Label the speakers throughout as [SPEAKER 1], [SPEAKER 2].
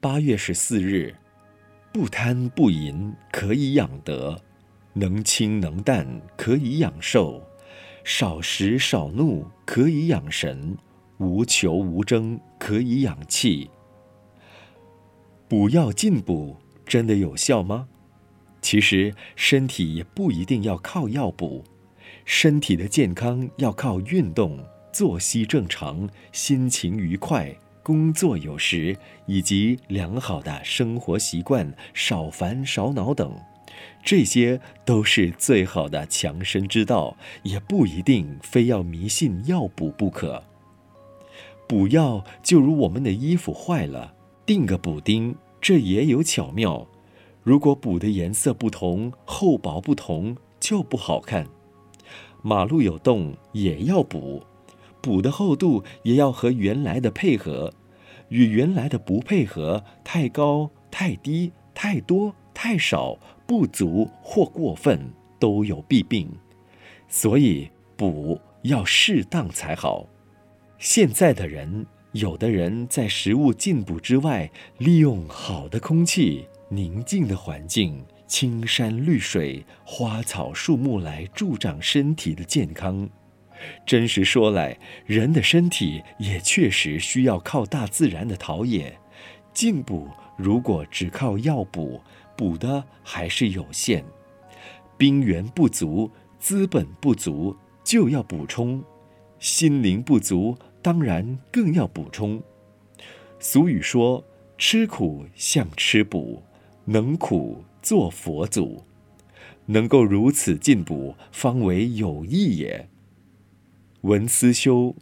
[SPEAKER 1] 八月十四日，不贪不淫可以养德，能清能淡可以养寿，少食少怒可以养神，无求无争可以养气。补药进补真的有效吗？其实身体不一定要靠药补，身体的健康要靠运动、作息正常、心情愉快。工作有时，以及良好的生活习惯，少烦少恼等，这些都是最好的强身之道，也不一定非要迷信药补不可。补药就如我们的衣服坏了，钉个补丁，这也有巧妙。如果补的颜色不同，厚薄不同，就不好看。马路有洞也要补。补的厚度也要和原来的配合，与原来的不配合，太高、太低、太多、太少、不足或过分，都有弊病。所以补要适当才好。现在的人，有的人在食物进补之外，利用好的空气、宁静的环境、青山绿水、花草树木来助长身体的健康。真实说来，人的身体也确实需要靠大自然的陶冶。进补如果只靠药补，补的还是有限。兵源不足，资本不足，就要补充；心灵不足，当然更要补充。俗语说：“吃苦像吃补，能苦做佛祖。”能够如此进补，方为有益也。文思修，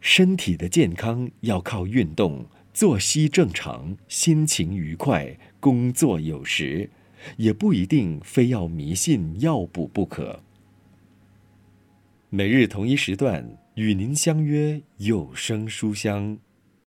[SPEAKER 1] 身体的健康要靠运动，作息正常，心情愉快，工作有时，也不一定非要迷信药补不可。每日同一时段与您相约有声书香。